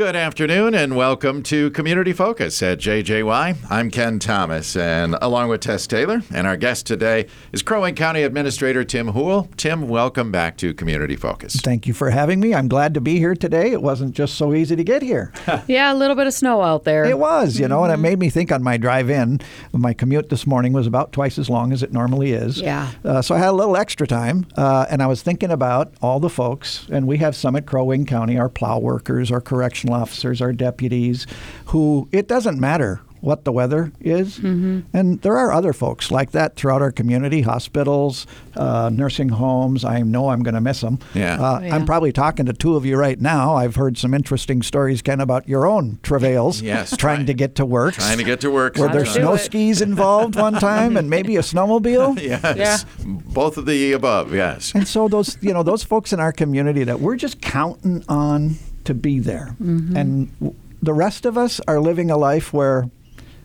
Good afternoon and welcome to Community Focus at JJY. I'm Ken Thomas and along with Tess Taylor and our guest today is Crow Wing County Administrator Tim Houle. Tim, welcome back to Community Focus. Thank you for having me. I'm glad to be here today. It wasn't just so easy to get here. yeah, a little bit of snow out there. It was, you know, and it made me think on my drive in. My commute this morning was about twice as long as it normally is. Yeah. Uh, so I had a little extra time, uh, and I was thinking about all the folks, and we have some at Crow Wing County, our plow workers, our correctional officers, our deputies, who it doesn't matter what the weather is. Mm-hmm. And there are other folks like that throughout our community, hospitals, uh, nursing homes. I know I'm going to miss them. Yeah. Uh, Oh, yeah. I'm probably talking to two of you right now. I've heard some interesting stories, Ken, about your own travails Yes, trying trying- to get to work. Trying to get to work. Were there snow it. skis involved one time and maybe a snowmobile? Yes. Both of the above, yes. And so those, you know, those folks in our community that we're just counting on to be there, and w- the rest of us are living a life where,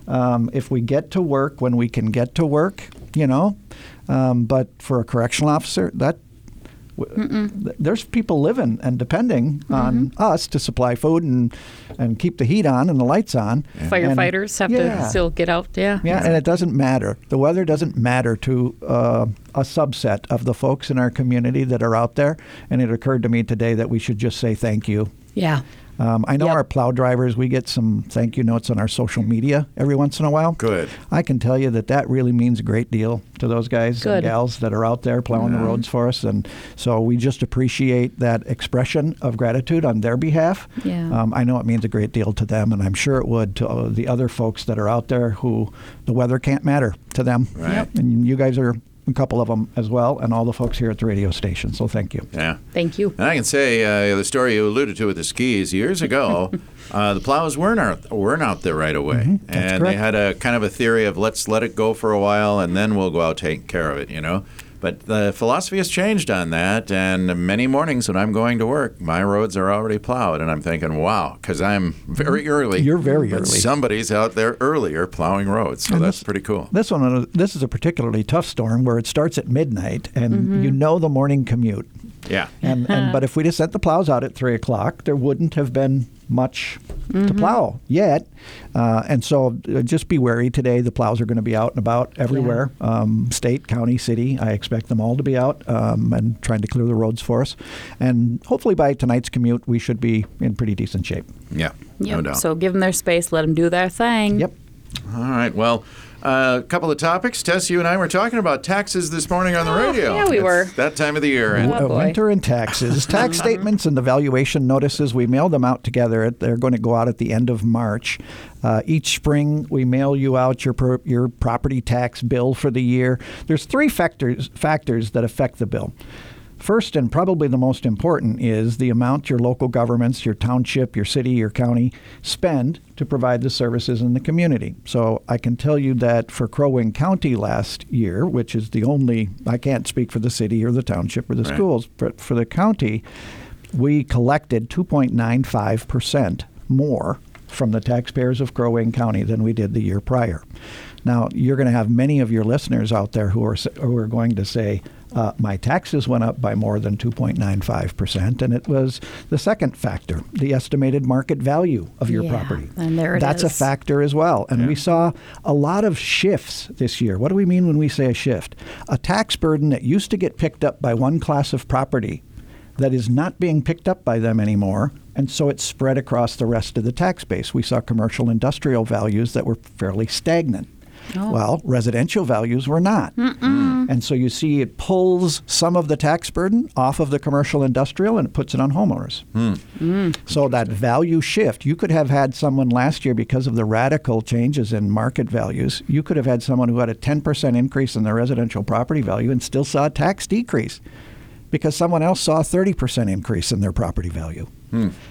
um, if we get to work when we can get to work, you know, um, but for a correctional officer, that w- th- there's people living and depending on us to supply food and and keep the heat on and the lights on. And- Firefighters have yeah. to still get out. Yeah. Yeah, and it doesn't matter. The weather doesn't matter to uh, a subset of the folks in our community that are out there. And it occurred to me today that we should just say thank you. Yeah. Um, I know Yep. our plow drivers, we get some thank you notes on our social media every once in a while. Good. I can tell you that that really means a great deal to those guys Good. and gals that are out there plowing the roads for us. And so we just appreciate that expression of gratitude on their behalf. Yeah. Um, I know it means a great deal to them, and I'm sure it would to uh, the other folks that are out there who the weather can't matter to them. Right. Yep. And you guys are a couple of them as well, and all the folks here at the radio station. So thank you. Yeah. Thank you. And I can say uh, the story you alluded to with the skis years ago. uh, the plows weren't out, weren't out there right away, Mm-hmm. that's and correct. they had a kind of a theory of let's let it go for a while and then we'll go out take care of it. You know. But the philosophy has changed on that, and many mornings when I'm going to work, my roads are already plowed, and I'm thinking, "Wow," because I'm very early. You're very but early. Somebody's out there earlier plowing roads, so And that's this- pretty cool. This one, uh, this is a particularly tough storm where it starts at midnight, and you know the morning commute. Yeah. And, and but if we just sent the plows out at three o'clock, there wouldn't have been much to plow yet. Uh, and so uh, just be wary today. The plows are going to be out and about everywhere, um, state, county, city. I expect them all to be out um, and trying to clear the roads for us. And hopefully by tonight's commute, we should be in pretty decent shape. Yeah. No doubt. So give them their space. Let them do their thing. Yep. All right. Well, uh, a couple of topics. Tess, you and I were talking about taxes this morning on the radio. Oh, yeah, we It's were. That time of the year. And Oh, Uh, boy. winter and taxes. Tax statements and the valuation notices, we mail them out together. They're going to go out at the end of March. Uh, each spring, we mail you out your per, your property tax bill for the year. There's three factors factors that affect the bill. First, and probably the most important, is the amount your local governments, your township, your city, your county spend to provide the services in the community. So I can tell you that for Crow Wing County last year, which is the only, I can't speak for the city or the township or the Right. schools, but for the county, we collected 2.95% more from the taxpayers of Crow Wing County than we did the year prior. Now, you're going to have many of your listeners out there who are, who are going to say, uh, my taxes went up by more than 2.95%, and it was the second factor, the estimated market value of your Yeah, property. and there it That's a factor as well. And Yeah. we saw a lot of shifts this year. What do we mean when we say a shift? A tax burden that used to get picked up by one class of property that is not being picked up by them anymore. And so it's spread across the rest of the tax base. We saw commercial industrial values that were fairly stagnant. Oh. Well, residential values were not. And so you see it pulls some of the tax burden off of the commercial industrial and it puts it on homeowners. Hmm. Mm. So that value shift, you could have had someone last year because of the radical changes in market values. You could have had someone who had a 10% increase in their residential property value and still saw a tax decrease because someone else saw a 30% increase in their property value.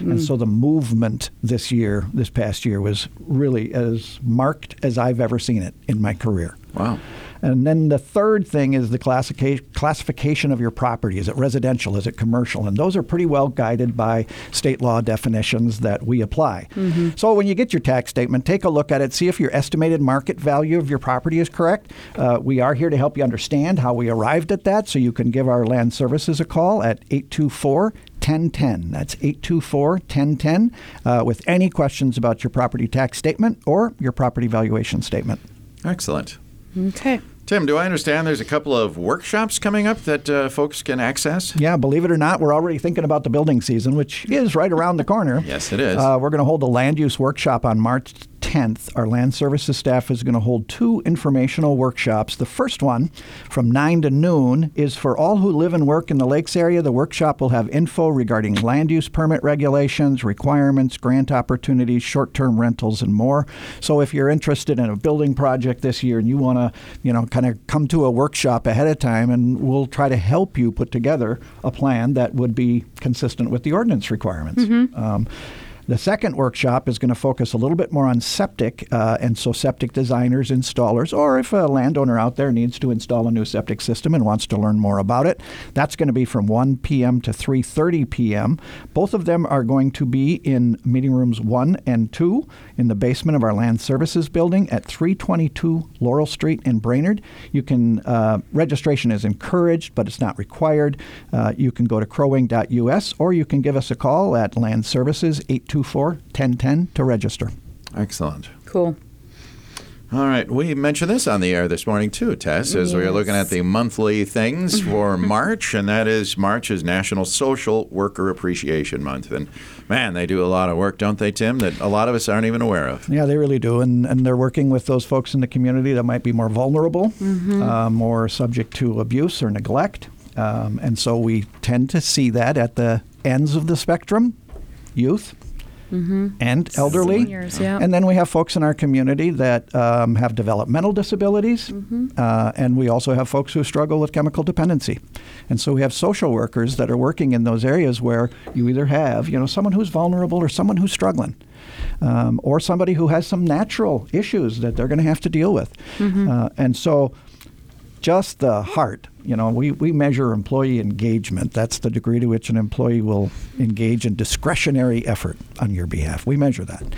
And so the movement this year, this past year, was really as marked as I've ever seen it in my career. Wow. And then the third thing is the classica- classification of your property. Is it residential? Is it commercial? And those are pretty well guided by state law definitions that we apply. So when you get your tax statement, take a look at it, see if your estimated market value of your property is correct. Uh, we are here to help you understand how we arrived at that, so you can give our land services a call at 824 1010. That's 824 1010 uh, with any questions about your property tax statement or your property valuation statement. Excellent. Okay. Tim, do I understand there's a couple of workshops coming up that uh, folks can access? Yeah, believe it or not, we're already thinking about the building season, which is right around the corner. Yes, it is. Uh, we're going to hold a land use workshop on March 10th. Our land services staff is going to hold two informational workshops. The first one, from 9 to noon, is for all who live and work in the Lakes area. The workshop will have info regarding land use permit regulations, requirements, grant opportunities, short term rentals, and more. So if you're interested in a building project this year and you want to, you know, kind of come to a workshop ahead of time, and we'll try to help you put together a plan that would be consistent with the ordinance requirements. Um, the second workshop is going to focus a little bit more on septic, uh, and so septic designers, installers, or if a landowner out there needs to install a new septic system and wants to learn more about it, that's going to be from 1 p.m. to 3:30 p.m. Both of them are going to be in meeting rooms one and two in the basement of our land services building at 322 Laurel Street in Brainerd. You can uh, registration is encouraged, but it's not required. Uh, you can go to crowwing.us or you can give us a call at Land Services 824-1010 to register. Excellent. Cool. All right. We mentioned this on the air this morning, too, Tess, as we are looking at the monthly things for March, and that is March is National Social Worker Appreciation Month. And man, they do a lot of work, don't they, Tim, that a lot of us aren't even aware of. Yeah, they really do, and and they're working with those folks in the community that might be more vulnerable, uh, more subject to abuse or neglect, um, and so we tend to see that at the ends of the spectrum, youth. And elderly, Seniors, yeah. and then we have folks in our community that um, have developmental disabilities, uh, and we also have folks who struggle with chemical dependency, and so we have social workers that are working in those areas where you either have, you know, someone who's vulnerable or someone who's struggling, um, or somebody who has some natural issues that they're going to have to deal with, uh, and so just the heart. You know, we, we measure employee engagement. That's the degree to which an employee will engage in discretionary effort on your behalf. We measure that.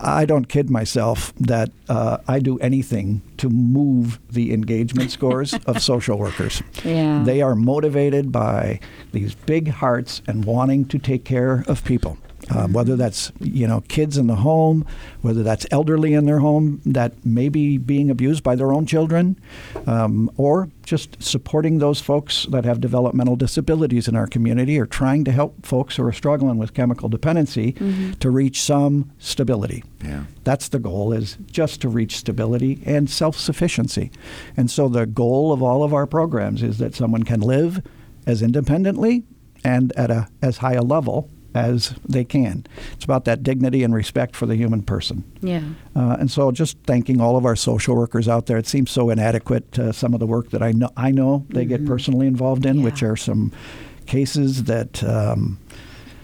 I don't kid myself that uh, I do anything to move the engagement scores of social workers. Yeah. They are motivated by these big hearts and wanting to take care of people. Uh, whether that's you know kids in the home, whether that's elderly in their home that may be being abused by their own children, um, or just supporting those folks that have developmental disabilities in our community, or trying to help folks who are struggling with chemical dependency to reach some stability. Yeah. That's the goal is just to reach stability and self-sufficiency. And so the goal of all of our programs is that someone can live as independently and at a as high a level as they can. It's about that dignity and respect for the human person. Yeah. Uh, and so, just thanking all of our social workers out there. It seems so inadequate to some of the work that I know I know they get personally involved in, which are some cases that um,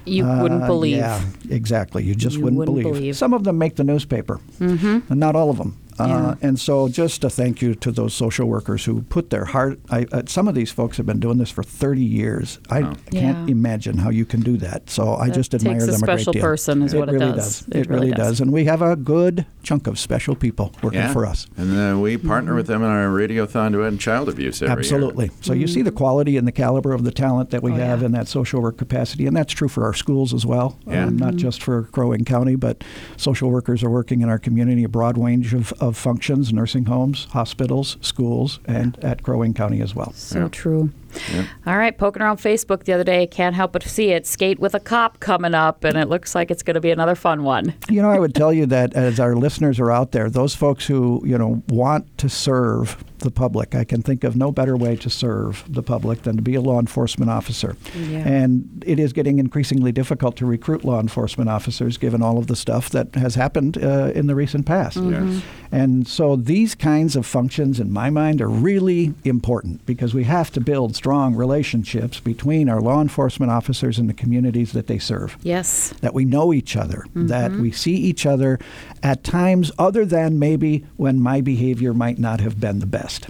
You wouldn't uh, believe. Yeah, exactly. You just You wouldn't, wouldn't believe. believe. Some of them make the newspaper, mm-hmm. and not all of them. Uh, and so, just a thank you to those social workers who put their heart. I, uh, some of these folks have been doing this for 30 years. I can't Yeah. imagine how you can do that. So I That just admire takes a them a great special deal. person is what it really does. It, It really really does. does. and we have a good chunk of special people working Yeah. for us. And uh, we partner with them in our Radiothon to end child abuse every Absolutely. So you see the quality and the caliber of the talent that we Mm-hmm. Oh, have yeah. in that social work capacity, and that's true for our schools as well. Yeah. Um, not just for Crow Wing County, but social workers are working in our community a broad range of, of functions: nursing homes, hospitals, schools, and at Crow Wing County as well. So Yeah. true. Yeah. All right, poking around Facebook the other day, can't help but see it. Skate with a cop coming up, and it looks like it's going to be another fun one. You know, I would tell you that as our listeners are out there, those folks who, you know, want to serve the public, I can think of no better way to serve the public than to be a law enforcement officer. Yeah. And it is getting increasingly difficult to recruit law enforcement officers given all of the stuff that has happened uh, in the recent past. Yes. And so these kinds of functions, in my mind, are really important because we have to build strong relationships between our law enforcement officers and the communities that they serve Yes. that we know each other, that we see each other at times other than maybe when my behavior might not have been the best.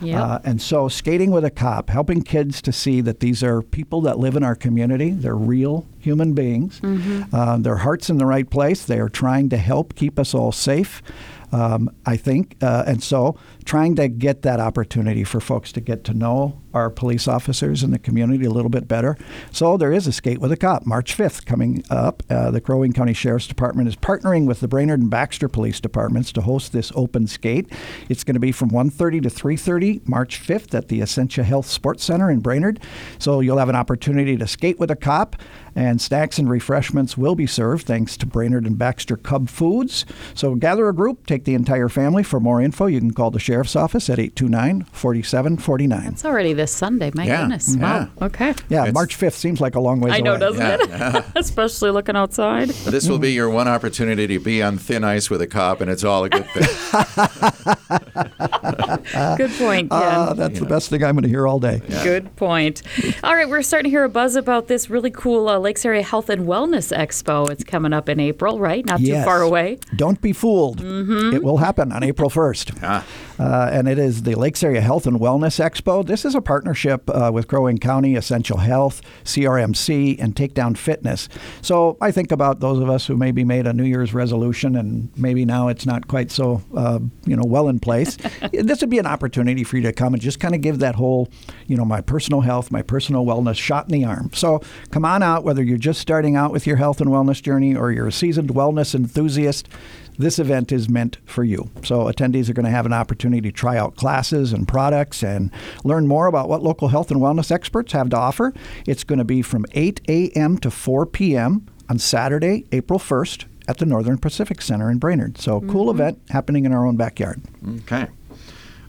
Yep. Uh, and so, skating with a cop, helping kids to see that these are people that live in our community, they're real human beings, uh, their heart's in the right place, they are trying to help keep us all safe. Um, I think. Uh, and so trying to get that opportunity for folks to get to know our police officers in the community a little bit better. So there is a skate with a cop, March 5th coming up. Uh, the Crow Wing County Sheriff's Department is partnering with the Brainerd and Baxter Police Departments to host this open skate. It's going to be from 1:30 to 3:30 March 5th at the Essentia Health Sports Center in Brainerd. So you'll have an opportunity to skate with a cop and snacks and refreshments will be served thanks to Brainerd and Baxter Cub Foods. So gather a group, take the entire family. For more info, you can call the sheriff's office at 829 4749. It's already this Sunday. My Yeah, goodness. Wow. Okay. Yeah, It's- March 5th seems like a long ways I know, away. doesn't Yeah, it? Especially looking outside. This will be your one opportunity to be on thin ice with a cop, and it's all a good thing. Good point, Ken. Uh, that's the best thing I'm going to hear all day. Good point. All right, we're starting to hear a buzz about this really cool uh, Lakes Area Health and Wellness Expo. It's coming up in April, right? Not too far away. Don't be fooled. It will happen on April 1st. Ah. Uh, and it is the Lakes Area Health and Wellness Expo. This is a partnership uh, with Crow Wing County, Essentia Health, CRMC, and Takedown Fitness. So I think about those of us who maybe made a New Year's resolution and maybe now it's not quite so uh, you know well in place. this would be an opportunity for you to come and just kind of give that whole you know my personal health, my personal wellness shot in the arm. So come on out, whether you're just starting out with your health and wellness journey or you're a seasoned wellness enthusiast. This event is meant for you. So, attendees are going to have an opportunity to try out classes and products and learn more about what local health and wellness experts have to offer. It's going to be from 8 a.m. to 4 p.m. on Saturday, April 1st at the Northern Pacific Center in Brainerd. So, cool event happening in our own backyard. Okay.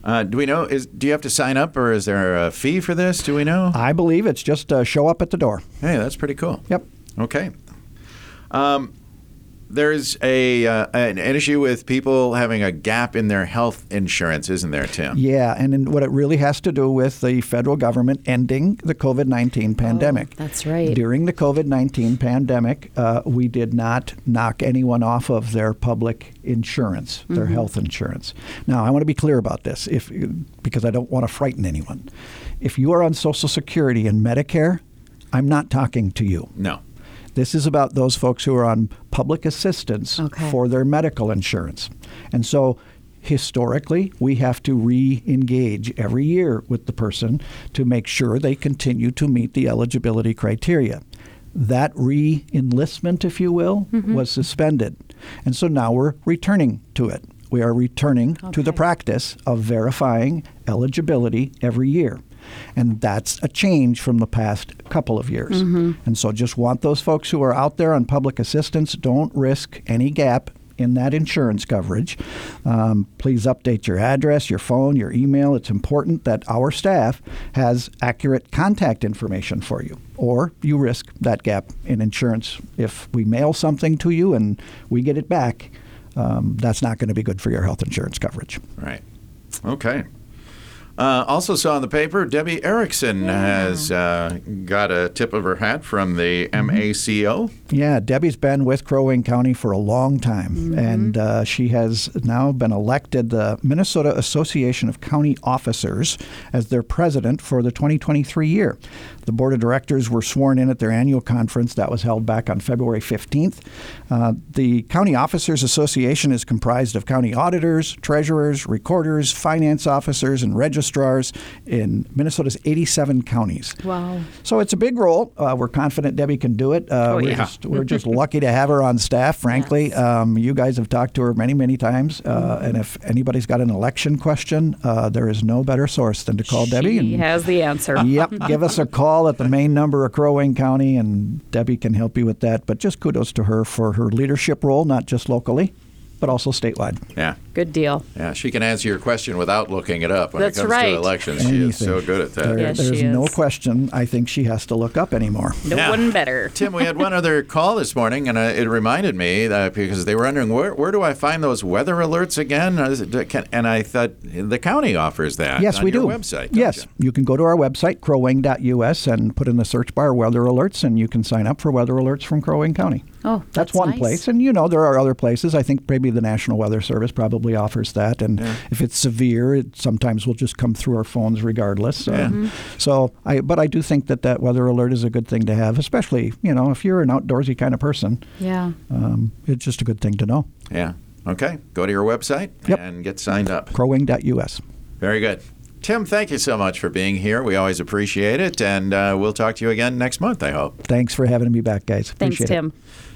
Uh, do we know? Is do you have to sign up, or is there a fee for this? Do we know? I believe it's just uh, show up at the door. Hey, that's pretty cool. Yep. Okay. Um, there's a uh, an, an issue with people having a gap in their health insurance, isn't there, Tim? Yeah, and in, what it really has to do with the federal government ending the COVID 19 pandemic. that's right. During the COVID 19 pandemic, uh, we did not knock anyone off of their public insurance, their health insurance. Now, I want to be clear about this if, because I don't want to frighten anyone. If you are on Social Security and Medicare, I'm not talking to you. No. This is about those folks who are on public assistance Okay. for their medical insurance. And so historically, we have to re engage every year with the person to make sure they continue to meet the eligibility criteria. That re enlistment, if you will, mm-hmm. was suspended. And so now we're returning to it. We are returning to the practice of verifying eligibility every year. And that's a change from the past couple of years. And so just want those folks who are out there on public assistance, don't risk any gap in that insurance coverage. Um, please update your address, your phone, your email. It's important that our staff has accurate contact information for you, or you risk that gap in insurance. If we mail something to you and we get it back, um, that's not going to be good for your health insurance coverage. Right. Okay. Uh, also saw in the paper Debbie Erickson has uh, got a tip of her hat from the MACO. Yeah, Debbie's been with Crow Wing County for a long time, and uh, she has now been elected the Minnesota Association of County Officers as their president for the 2023 year. The board of directors were sworn in at their annual conference that was held back on February 15th. Uh, the County Officers Association is comprised of county auditors, treasurers, recorders, finance officers, and registrars in Minnesota's 87 counties. Wow. So it's a big role. Uh, we're confident Debbie can do it. Uh, Oh, we're, yeah. just, we're just lucky to have her on staff, frankly. Yes. Um, you guys have talked to her many, many times. Uh, and if anybody's got an election question, uh, there is no better source than to call Debbie. He And, has the answer. yep, give us a call at the main number of Crow Wing County, and Debbie can help you with that. But just kudos to her for her leadership role, not just locally, but also statewide. Yeah. Good deal. Yeah, she can answer your question without looking it up when That's it comes right. to elections. She is so good at that. There- Yes, there's she no question. I think she has to look up anymore. No Yeah. one better. Tim, we had one other call this morning, and uh, it reminded me that because they were wondering where, where do I find those weather alerts again? Uh, is it- can- And I thought the county offers that. Yes, on we your do. Website. Yes, you? you can go to our website, crowwing.us, and put in the search bar weather alerts, and you can sign up for weather alerts from Crow Wing County. Oh, That's, that's one nice. place. And you know, there are other places. I think maybe the National Weather Service probably offers that. And if it's severe, it sometimes will just come through our phones regardless. Uh, Yeah. Mm-hmm. So, I, but I do think that that weather alert is a good thing to have, especially, you know, if you're an outdoorsy kind of person. Yeah. Um, it's just a good thing to know. Yeah. Okay, go to your website Yep. and get signed up. Crowwing.us. Very good. Tim, thank you so much for being here. We always appreciate it, and uh, we'll talk to you again next month, I hope. Thanks for having me back, guys. Thanks, Appreciate it. Tim.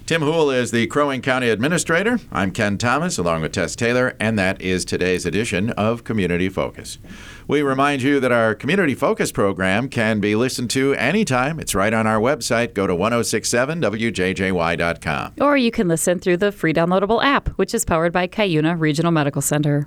Tim Houle is the Crow Wing County Administrator. I'm Ken Thomas, along with Tess Taylor, and that is today's edition of Community Focus. We remind you that our Community Focus program can be listened to anytime. It's right on our website. Go to 1067wjjy.com. Or you can listen through the free downloadable app, which is powered by Cuyuna Regional Medical Center.